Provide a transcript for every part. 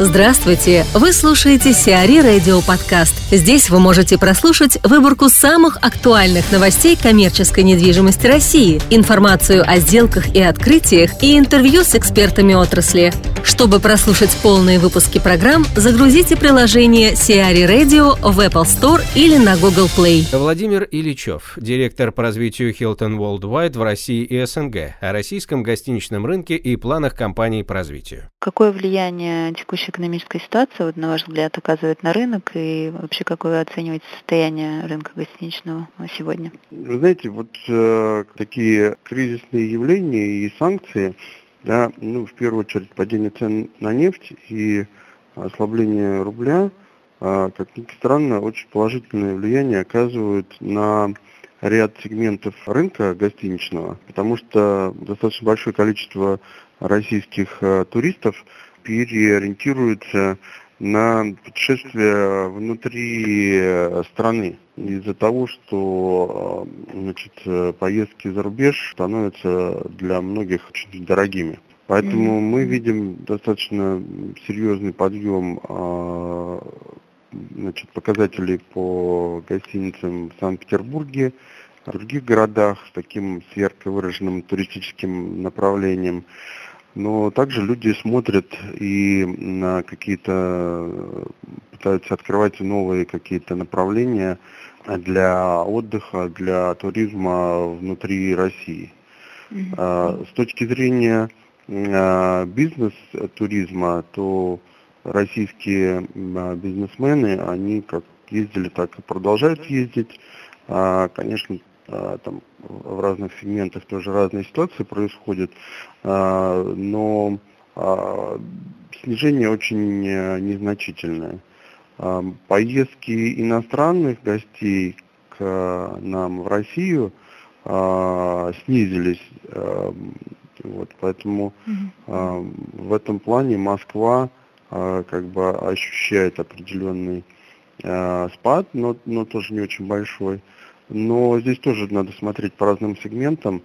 Здравствуйте! Вы слушаете Сиари Радио Подкаст. Здесь вы можете прослушать выборку самых актуальных новостей коммерческой недвижимости России, информацию о сделках и открытиях и интервью с экспертами отрасли. Чтобы прослушать полные выпуски программ, загрузите приложение Сиари Radio в Apple Store или на Google Play. Владимир Ильичев, директор по развитию Hilton Worldwide в России и СНГ, о российском гостиничном рынке и планах компании по развитию. Какое влияние текущая экономическая ситуация, вот, на ваш взгляд, оказывает на рынок и вообще какое вы оцениваете состояние рынка гостиничного сегодня? Вы знаете, вот э, такие кризисные явления и санкции – да, ну, в первую очередь падение цен на нефть и ослабление рубля, а, как ни странно, очень положительное влияние оказывают на ряд сегментов рынка гостиничного, потому что достаточно большое количество российских а, туристов переориентируются на путешествия внутри э, страны из-за того, что э, значит, поездки за рубеж становятся для многих очень дорогими. Поэтому mm-hmm. мы видим достаточно серьезный подъем э, значит, показателей по гостиницам в Санкт-Петербурге, в других городах с таким с ярко выраженным туристическим направлением. Но также люди смотрят и на какие-то, пытаются открывать новые какие-то направления для отдыха, для туризма внутри России. Mm-hmm. С точки зрения а, бизнес-туризма, то российские а, бизнесмены, они как ездили, так и продолжают ездить. Конечно, там в разных сегментах тоже разные ситуации происходят, а, но а, снижение очень э, незначительное. Поездки иностранных гостей к нам в Россию снизились. Вот, поэтому в этом плане Москва как бы ощущает определенный спад, но, но тоже не очень большой. Но здесь тоже надо смотреть по разным сегментам.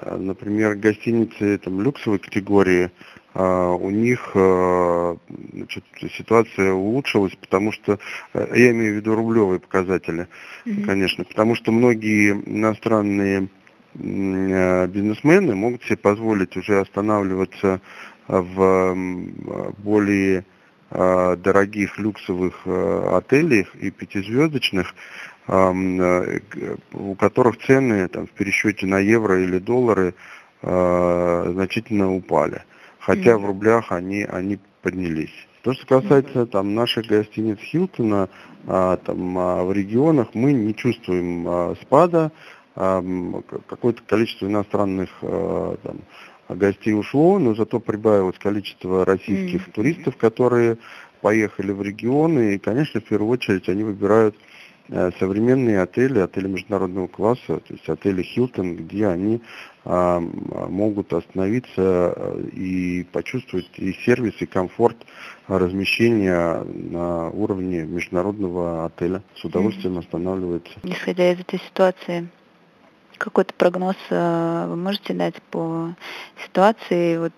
Например, гостиницы там, люксовой категории, а, у них а, значит, ситуация улучшилась, потому что, э, я имею в виду рублевые показатели, mm-hmm. конечно, потому что многие иностранные э, бизнесмены могут себе позволить уже останавливаться в более а, дорогих люксовых э, отелях и пятизвездочных, Э, у которых цены там, в пересчете на евро или доллары э, значительно упали. Хотя в рублях они, они поднялись. То, что касается там, наших гостиниц Хилтона, а, там, а, в регионах мы не чувствуем а, спада. Какое-то количество иностранных а, там, гостей ушло, но зато прибавилось количество российских mm-hmm. туристов, которые поехали в регионы. И, конечно, в первую очередь они выбирают Э, современные отели, отели международного класса, то есть отели Хилтон, где они а, могут остановиться э, и почувствовать и сервис, и комфорт размещения на уровне международного отеля. С удовольствием останавливается. Исходя из этой ситуации, какой-то прогноз э, вы можете дать по ситуации? Вот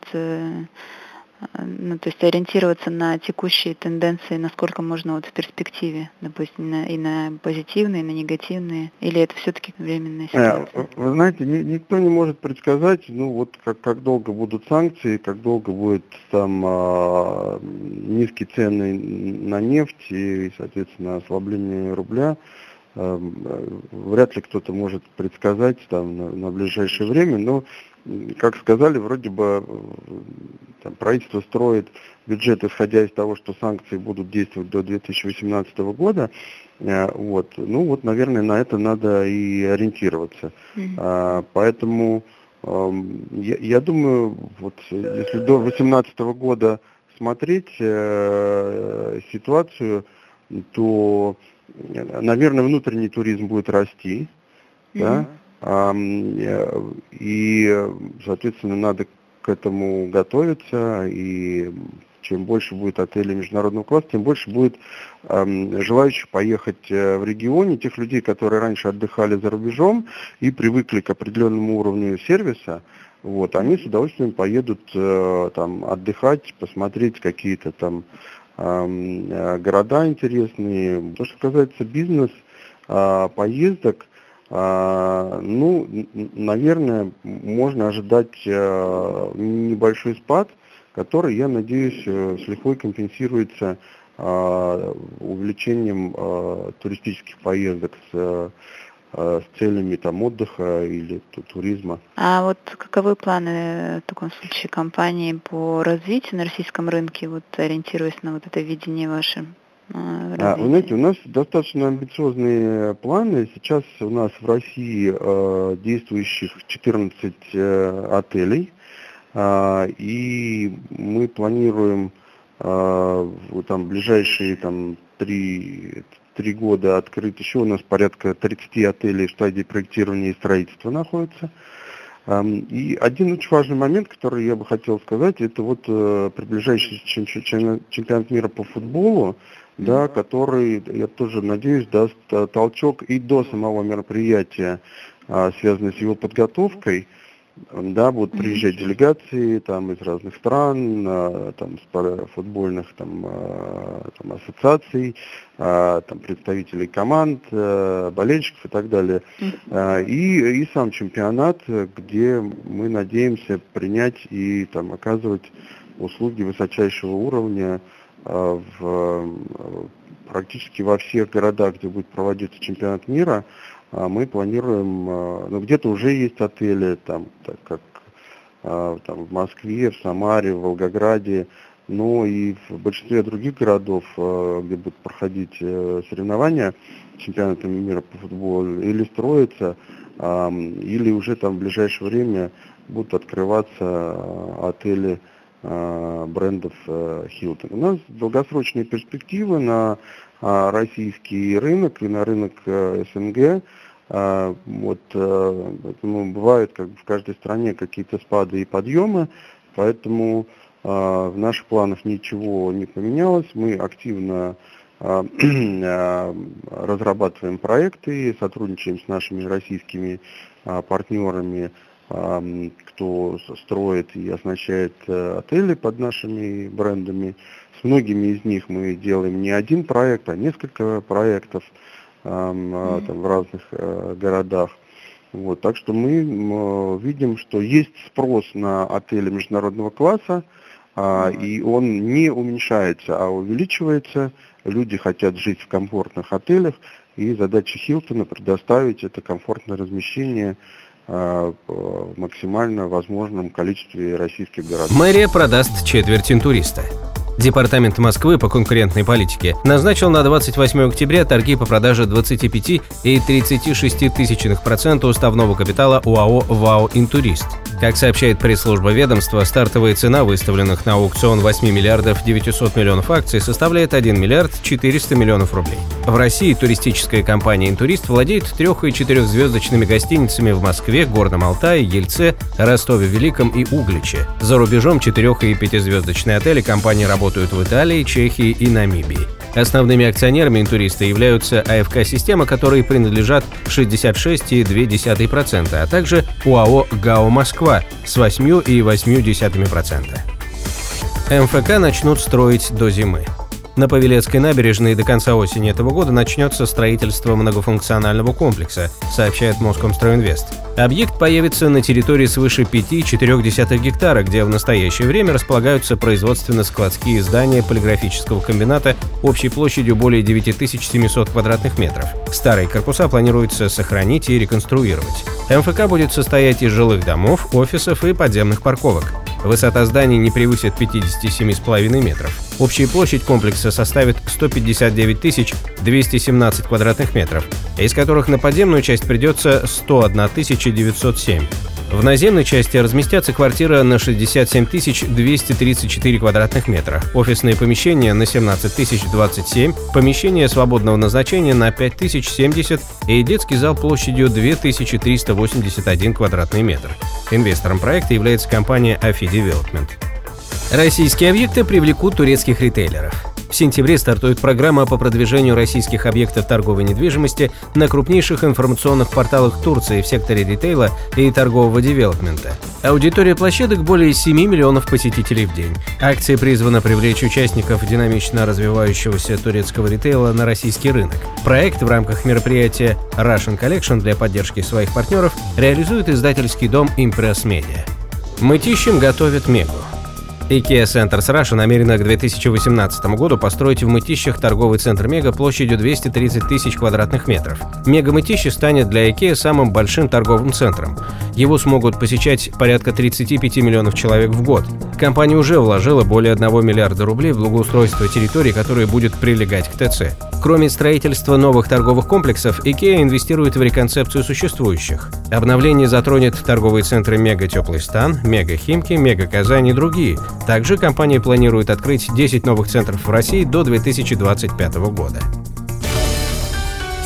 ну, то есть ориентироваться на текущие тенденции, насколько можно вот в перспективе, допустим, на, и на позитивные, и на негативные, или это все-таки временная э, ситуация? Вы знаете, ни, никто не может предсказать, ну вот как, как долго будут санкции, как долго будет там а, низкие цены на нефть и, соответственно, ослабление рубля. А, вряд ли кто-то может предсказать там на, на ближайшее время, но как сказали, вроде бы там, правительство строит бюджет, исходя из того, что санкции будут действовать до 2018 года. Э, вот. Ну вот, наверное, на это надо и ориентироваться. Mm-hmm. Поэтому э, я, я думаю, вот если до 2018 года смотреть э, ситуацию, то, наверное, внутренний туризм будет расти. Mm-hmm. Да? И, соответственно, надо к этому готовиться, и чем больше будет отелей международного класса, тем больше будет э, желающих поехать э, в регионе, тех людей, которые раньше отдыхали за рубежом и привыкли к определенному уровню сервиса, вот, они с удовольствием поедут э, там отдыхать, посмотреть какие-то там э, города интересные. То, что касается бизнес э, поездок, э, ну, наверное, можно ожидать э, небольшой спад, который, я надеюсь, э, с лихвой компенсируется э, увеличением э, туристических поездок с Э, с целями там отдыха или туризма. А вот каковы планы в таком случае компании по развитию на российском рынке, вот ориентируясь на вот это видение ваше? Э, а, вы знаете, у нас достаточно амбициозные планы. Сейчас у нас в России э, действующих 14 э, отелей, э, и мы планируем э, там ближайшие там три три года открыт. Еще у нас порядка 30 отелей в стадии проектирования и строительства находится. И один очень важный момент, который я бы хотел сказать, это вот э, приближающийся чемпионат мира по футболу, да, который, я тоже надеюсь, даст э, толчок и до самого мероприятия, а, связанного с его подготовкой да, будут приезжать делегации там из разных стран, а, там футбольных там, а, там ассоциаций, а, там представителей команд, болельщиков и так далее. И, и сам чемпионат, где мы надеемся принять и там оказывать услуги высочайшего уровня в практически во всех городах, где будет проводиться чемпионат мира, мы планируем, а, ну где-то уже есть отели, там, так как а, там, в Москве, в Самаре, в Волгограде, но и в большинстве других городов, где будут проходить э, соревнования чемпионата мира по футболу, или строятся, или уже там в ближайшее время будут открываться отели брендов Hilton. Э, У нас долгосрочные перспективы на российский рынок и на рынок э, СНГ. А, вот, э, ну, бывают как в каждой стране какие-то спады и подъемы, поэтому а, в наших планах ничего не поменялось. Мы активно а, разрабатываем проекты, сотрудничаем с нашими российскими партнерами, кто строит и оснащает э, отели под нашими брендами. С многими из них мы делаем не один проект, а несколько проектов mm-hmm. там, в разных э, городах. Вот, так что мы видим, что есть спрос на отели международного класса, mm-hmm. и он не уменьшается, а увеличивается. Люди хотят жить в комфортных отелях, и задача Хилтона предоставить это комфортное размещение а, в максимально возможном количестве российских городов. Мэрия продаст четверть интуриста. Департамент Москвы по конкурентной политике назначил на 28 октября торги по продаже 25,36 тысячных процента уставного капитала УАО «ВАО Интурист». Как сообщает пресс-служба ведомства, стартовая цена выставленных на аукцион 8 миллиардов 900 миллионов акций составляет 1 миллиард 400 миллионов рублей. В России туристическая компания «Интурист» владеет трех- и четырехзвездочными гостиницами в Москве, Горном Алтае, Ельце, Ростове-Великом и Угличе. За рубежом четырех- и пятизвездочные отели компании работают работают в Италии, Чехии и Намибии. Основными акционерами интуриста являются АФК-система, которой принадлежат 66,2%, а также УАО «ГАО Москва» с 8,8%. МФК начнут строить до зимы. На Павелецкой набережной до конца осени этого года начнется строительство многофункционального комплекса, сообщает Москомстройинвест. Объект появится на территории свыше 5,4 гектара, где в настоящее время располагаются производственно-складские здания полиграфического комбината общей площадью более 9700 квадратных метров. Старые корпуса планируется сохранить и реконструировать. МФК будет состоять из жилых домов, офисов и подземных парковок. Высота зданий не превысит 57,5 метров. Общая площадь комплекса составит 159 217 квадратных метров, из которых на подземную часть придется 101 907. В наземной части разместятся квартиры на 67 234 квадратных метра, офисные помещения на 17 027, помещение свободного назначения на 5 070 и детский зал площадью 2381 квадратный метр. Инвестором проекта является компания AFI Development. Российские объекты привлекут турецких ритейлеров. В сентябре стартует программа по продвижению российских объектов торговой недвижимости на крупнейших информационных порталах Турции в секторе ритейла и торгового девелопмента. Аудитория площадок более 7 миллионов посетителей в день. Акция призвана привлечь участников динамично развивающегося турецкого ритейла на российский рынок. Проект в рамках мероприятия Russian Collection для поддержки своих партнеров реализует издательский дом Impress Media. Мытищем готовят Мегу. IKEA Centers Russia намерена к 2018 году построить в Мытищах торговый центр Мега площадью 230 тысяч квадратных метров. Мега Мытищи станет для IKEA самым большим торговым центром. Его смогут посещать порядка 35 миллионов человек в год. Компания уже вложила более 1 миллиарда рублей в благоустройство территории, которая будет прилегать к ТЦ. Кроме строительства новых торговых комплексов, IKEA инвестирует в реконцепцию существующих. Обновление затронет торговые центры Мега Теплый Стан, Мега Химки, Мега Казань и другие. Также компания планирует открыть 10 новых центров в России до 2025 года.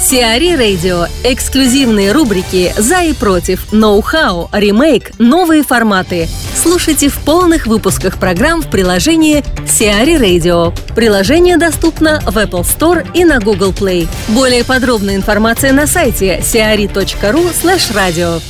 Сиари Радио. Эксклюзивные рубрики «За и против», «Ноу-хау», «Ремейк», «Новые форматы». Слушайте в полных выпусках программ в приложении Сиари Radio. Приложение доступно в Apple Store и на Google Play. Более подробная информация на сайте siari.ru slash radio.